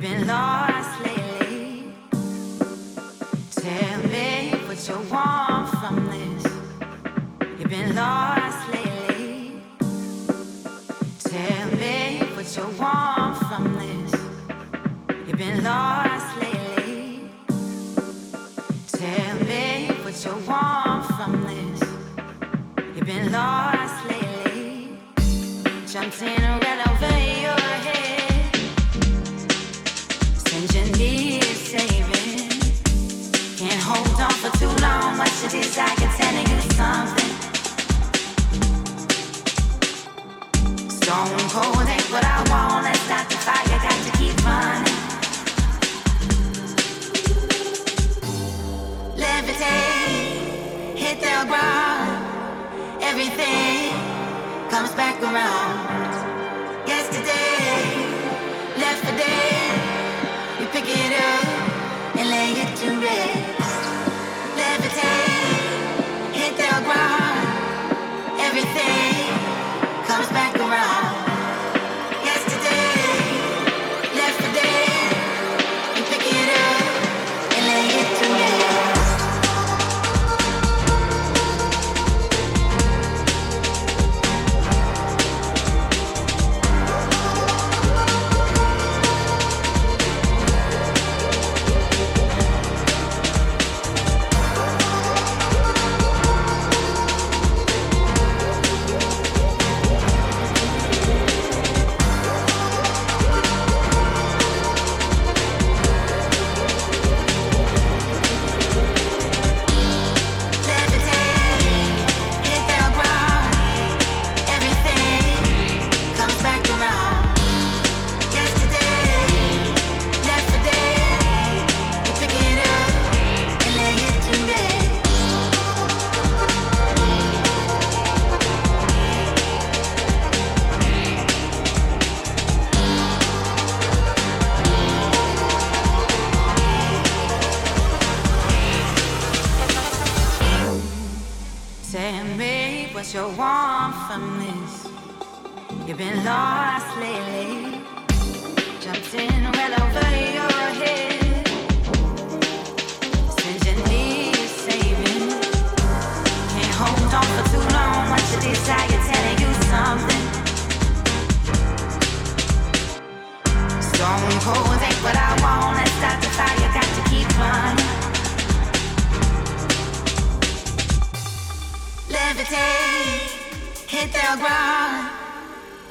been lost lately. Tell me what you want from this. You've been lost lately. Tell me what you want from this. You've been lost lately. Tell me what you want from this. You've been lost lately. Jumped in a red long, something. Stone cold ain't what I want. Let's the fire. Got to keep running. Levitate, hit the ground. Everything comes back around. so warm from this. You've been lost lately. Jumped in well over your head. Since you need saving, can't hold on for too long. What's you desire telling you something? Stone cold ain't what I want. Let's start the fire. Got to keep running. Levitate hit the ground,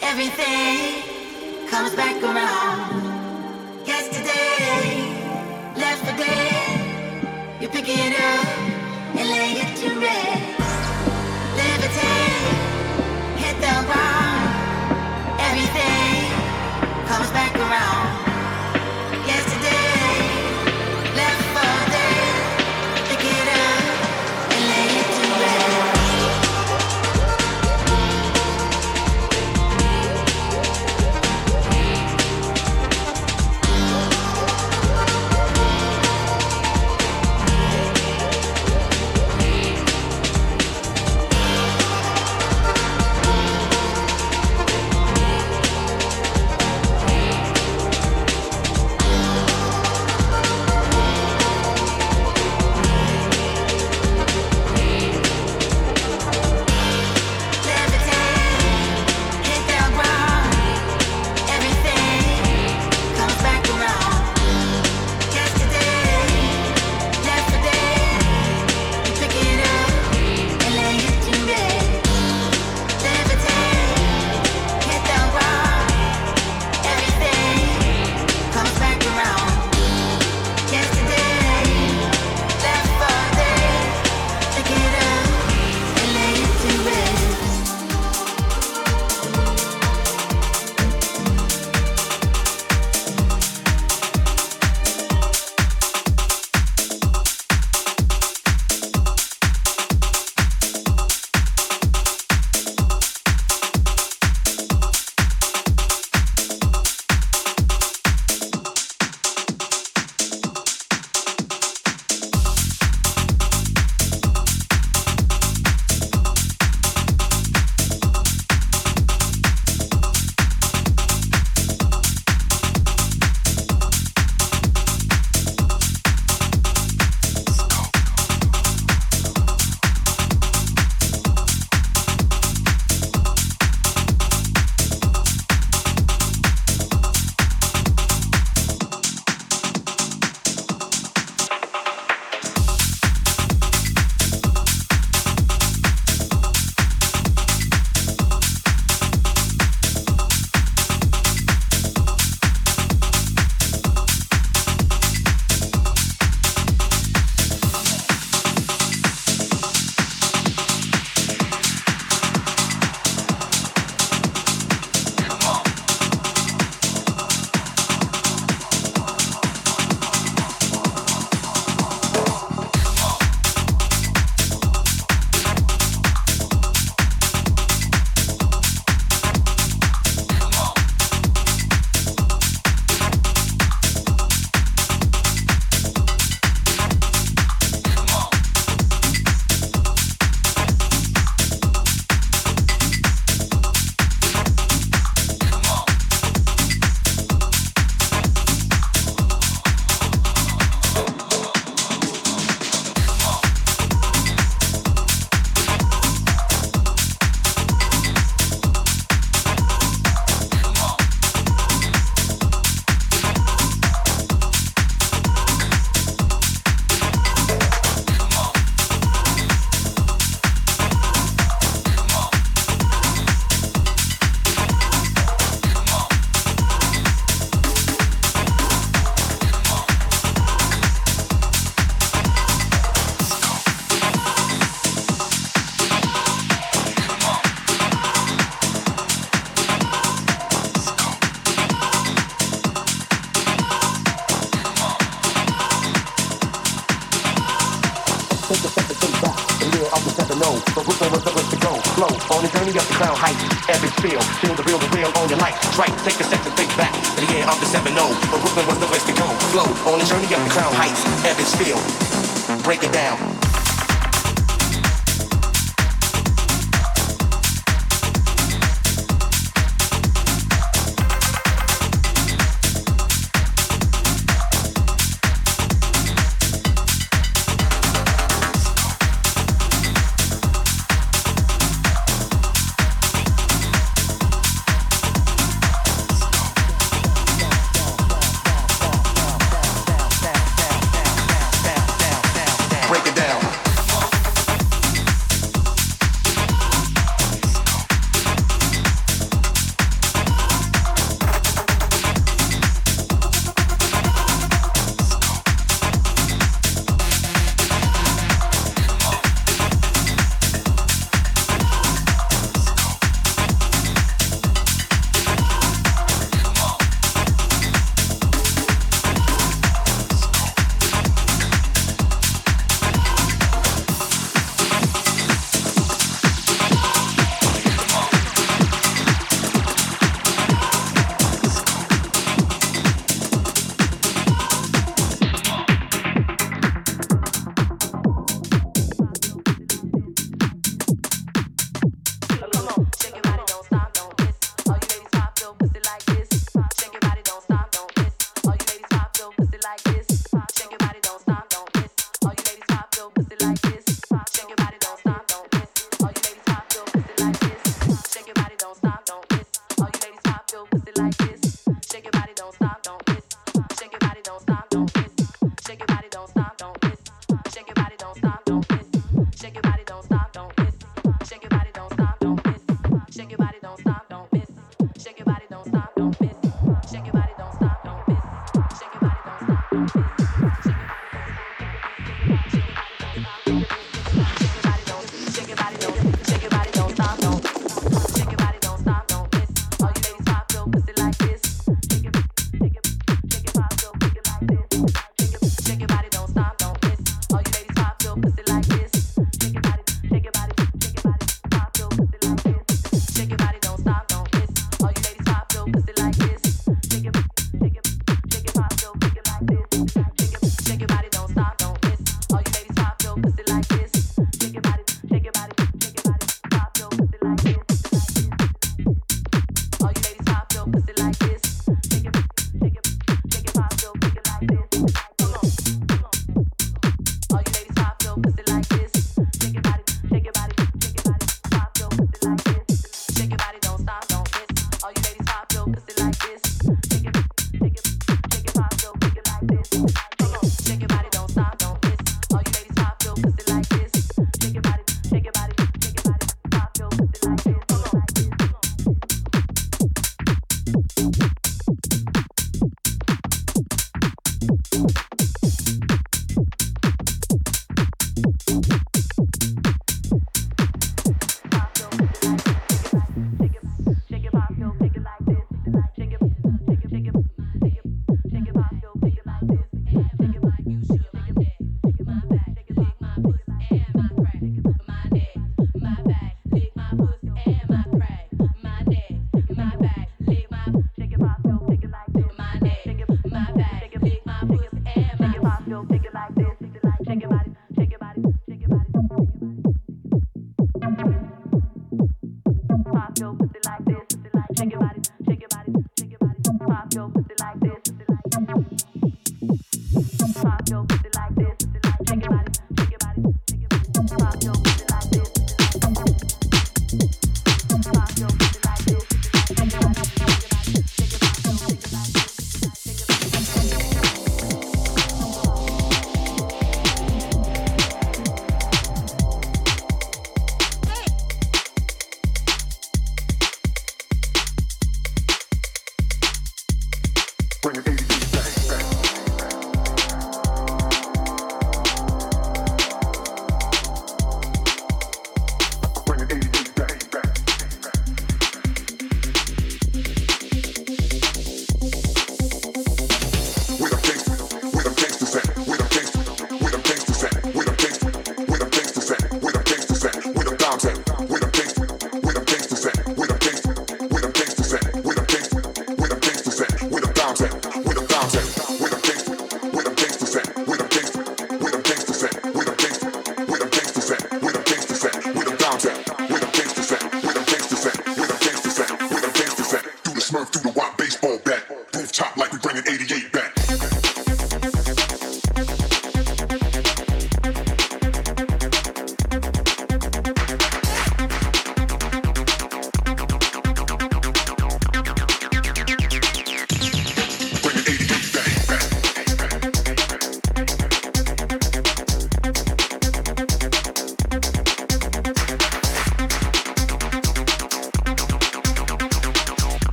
everything comes back around. Yesterday, left for dead, you pick it up and lay it to rest. Levitate, hit the ground, everything comes back around.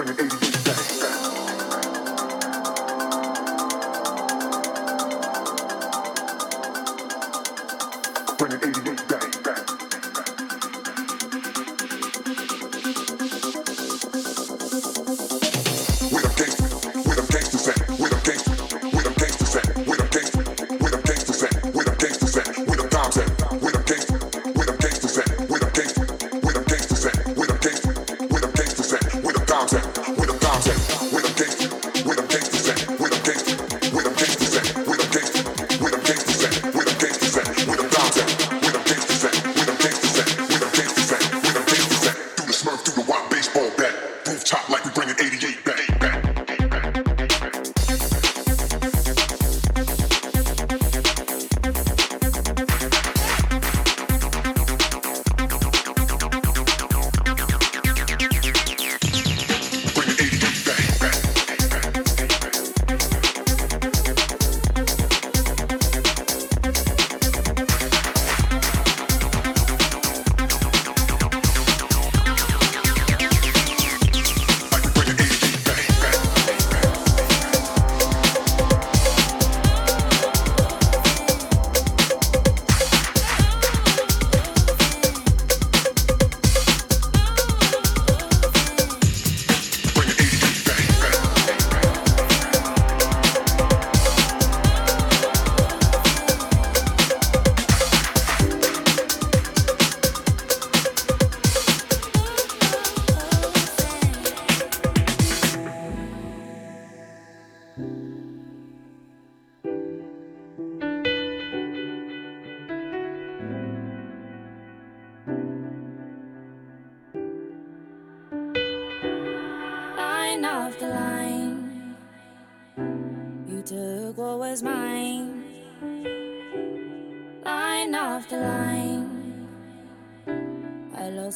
when it ain't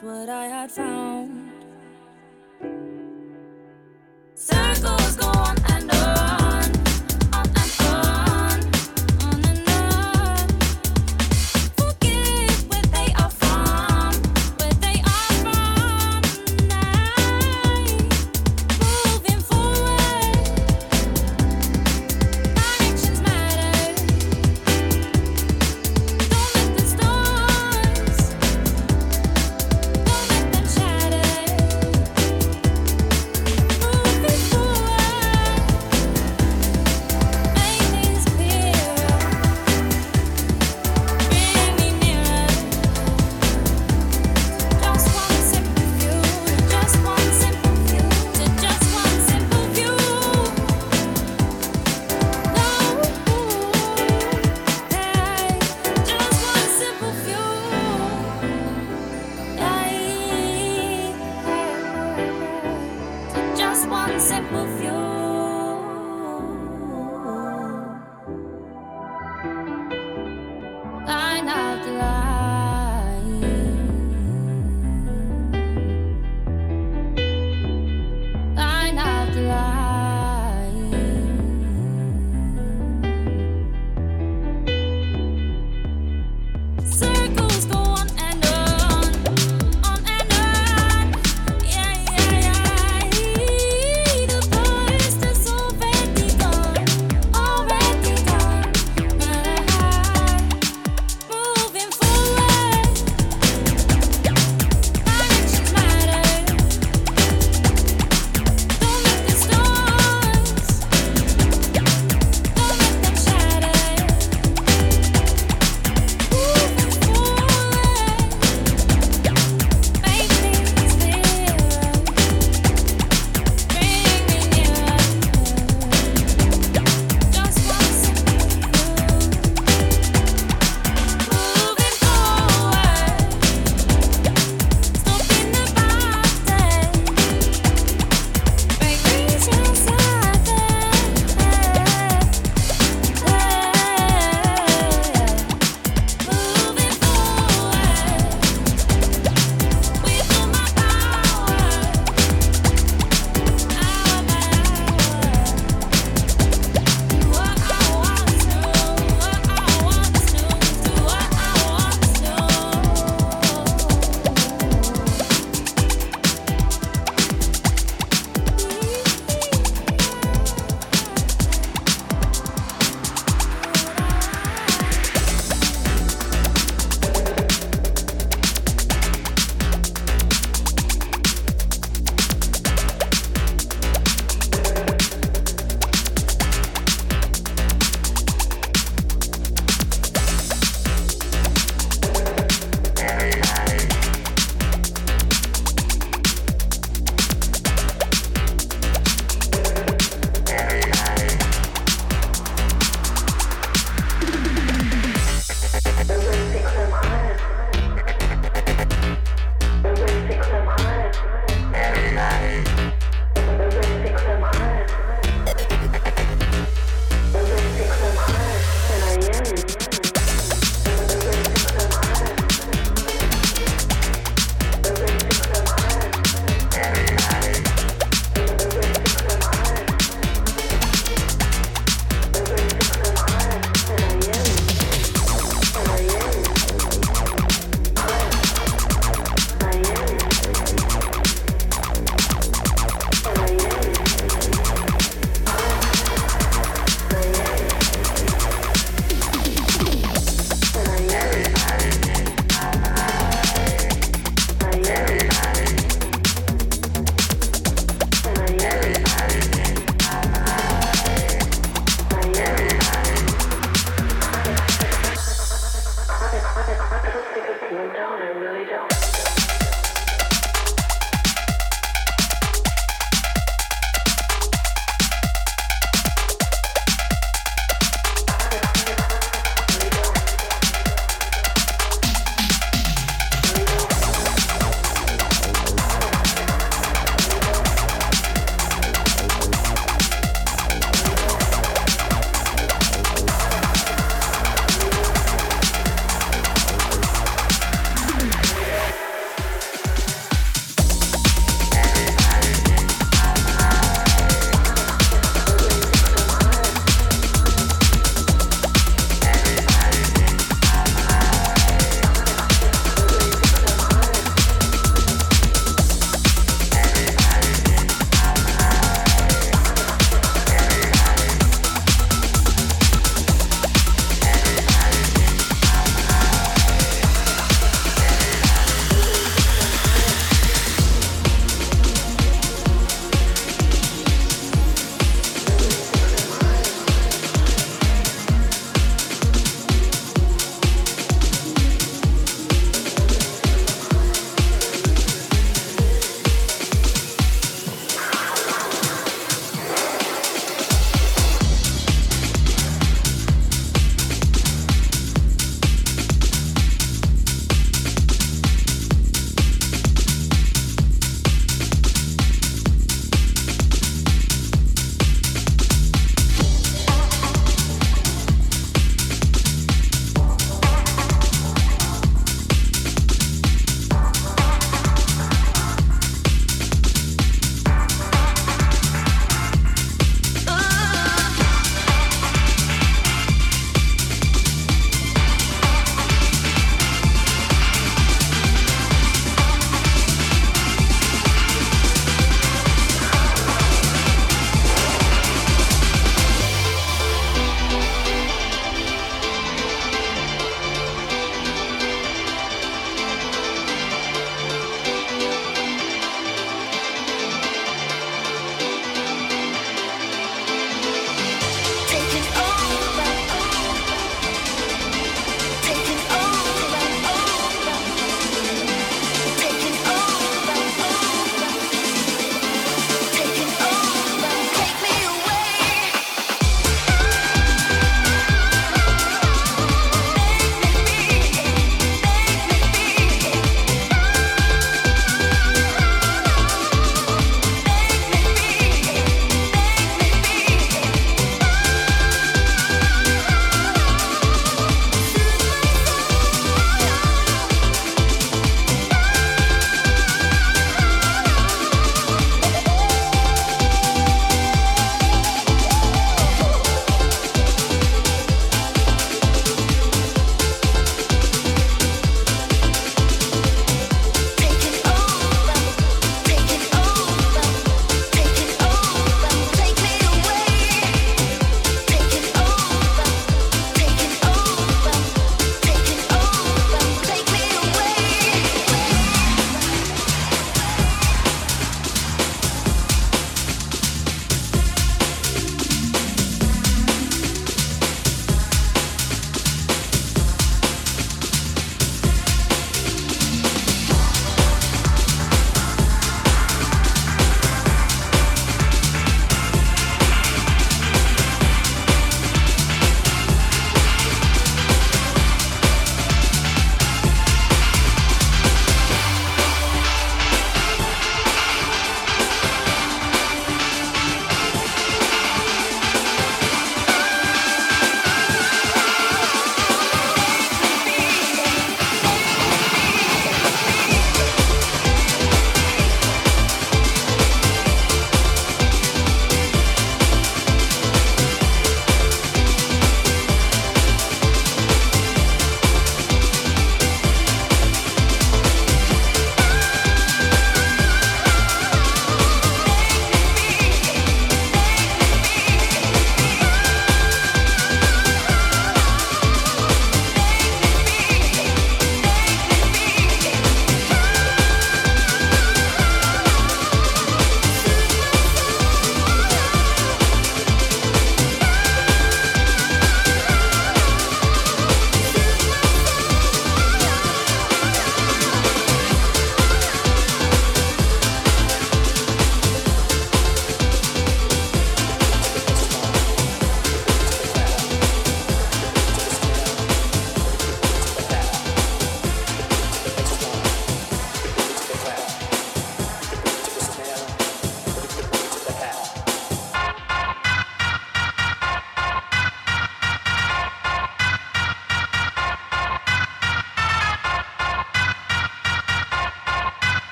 yeah, yeah, yeah.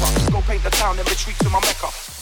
Ones,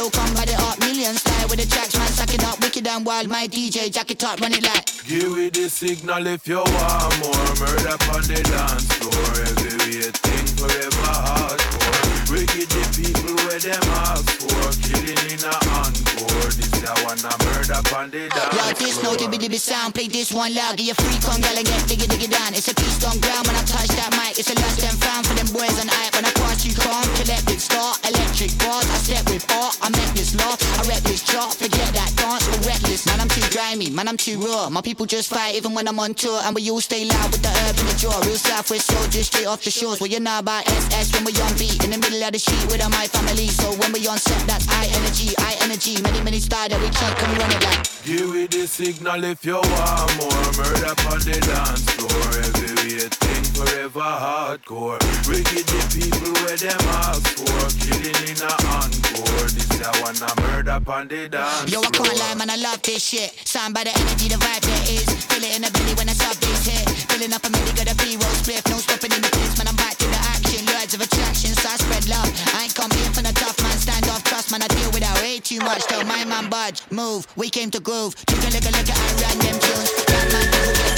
flow come by the art. Million style with the tracks, man, sucking up. Wicked and wild, my DJ, jack it up, run it like. Give me the signal if you want more. Murder on the dance floor. Every thing forever Wicked the people where them ask for Killing in a encore This a one a murder on the dance Yo, this no dibby dibby sound Play this one loud. Get your freak on, girl, and get diggy diggy down It's a beast on ground when I touch that mic. It's a last and found for them boys on hype. When I pass you calm, collect it, start Electric bars, I step with art. I make this law, I rap this chart. Forget that dance, we're reckless. Man, I'm too grimy, man, I'm too raw. My people just fight even when I'm on tour. And we all stay loud with the herb in the jaw. Real Southwest soldiers straight off the shores. Well, you know about SS when we on beat. In the middle of the sheet with my family. So when we on set, that's high energy, high energy. Many, many style that we can't come run it like. Give me the signal if you want more. Murder on the dance floor. Every thing forever hardcore. Wicked the people where them ask for. Killing in a encore. This I wanna murder on the dance Yo, I can't lie, man, I love this shit. Sound by the energy, the vibe there is. Feel it in the belly when I sub this hit. Filling up a milli, got a B-roll split. No stopping in the of attraction, so I spread love. I ain't come here for the tough man, stand off trust, man. I deal with that way too much. Tell my man budge, move. We came to groove. Take a look, a look at I run them tunes.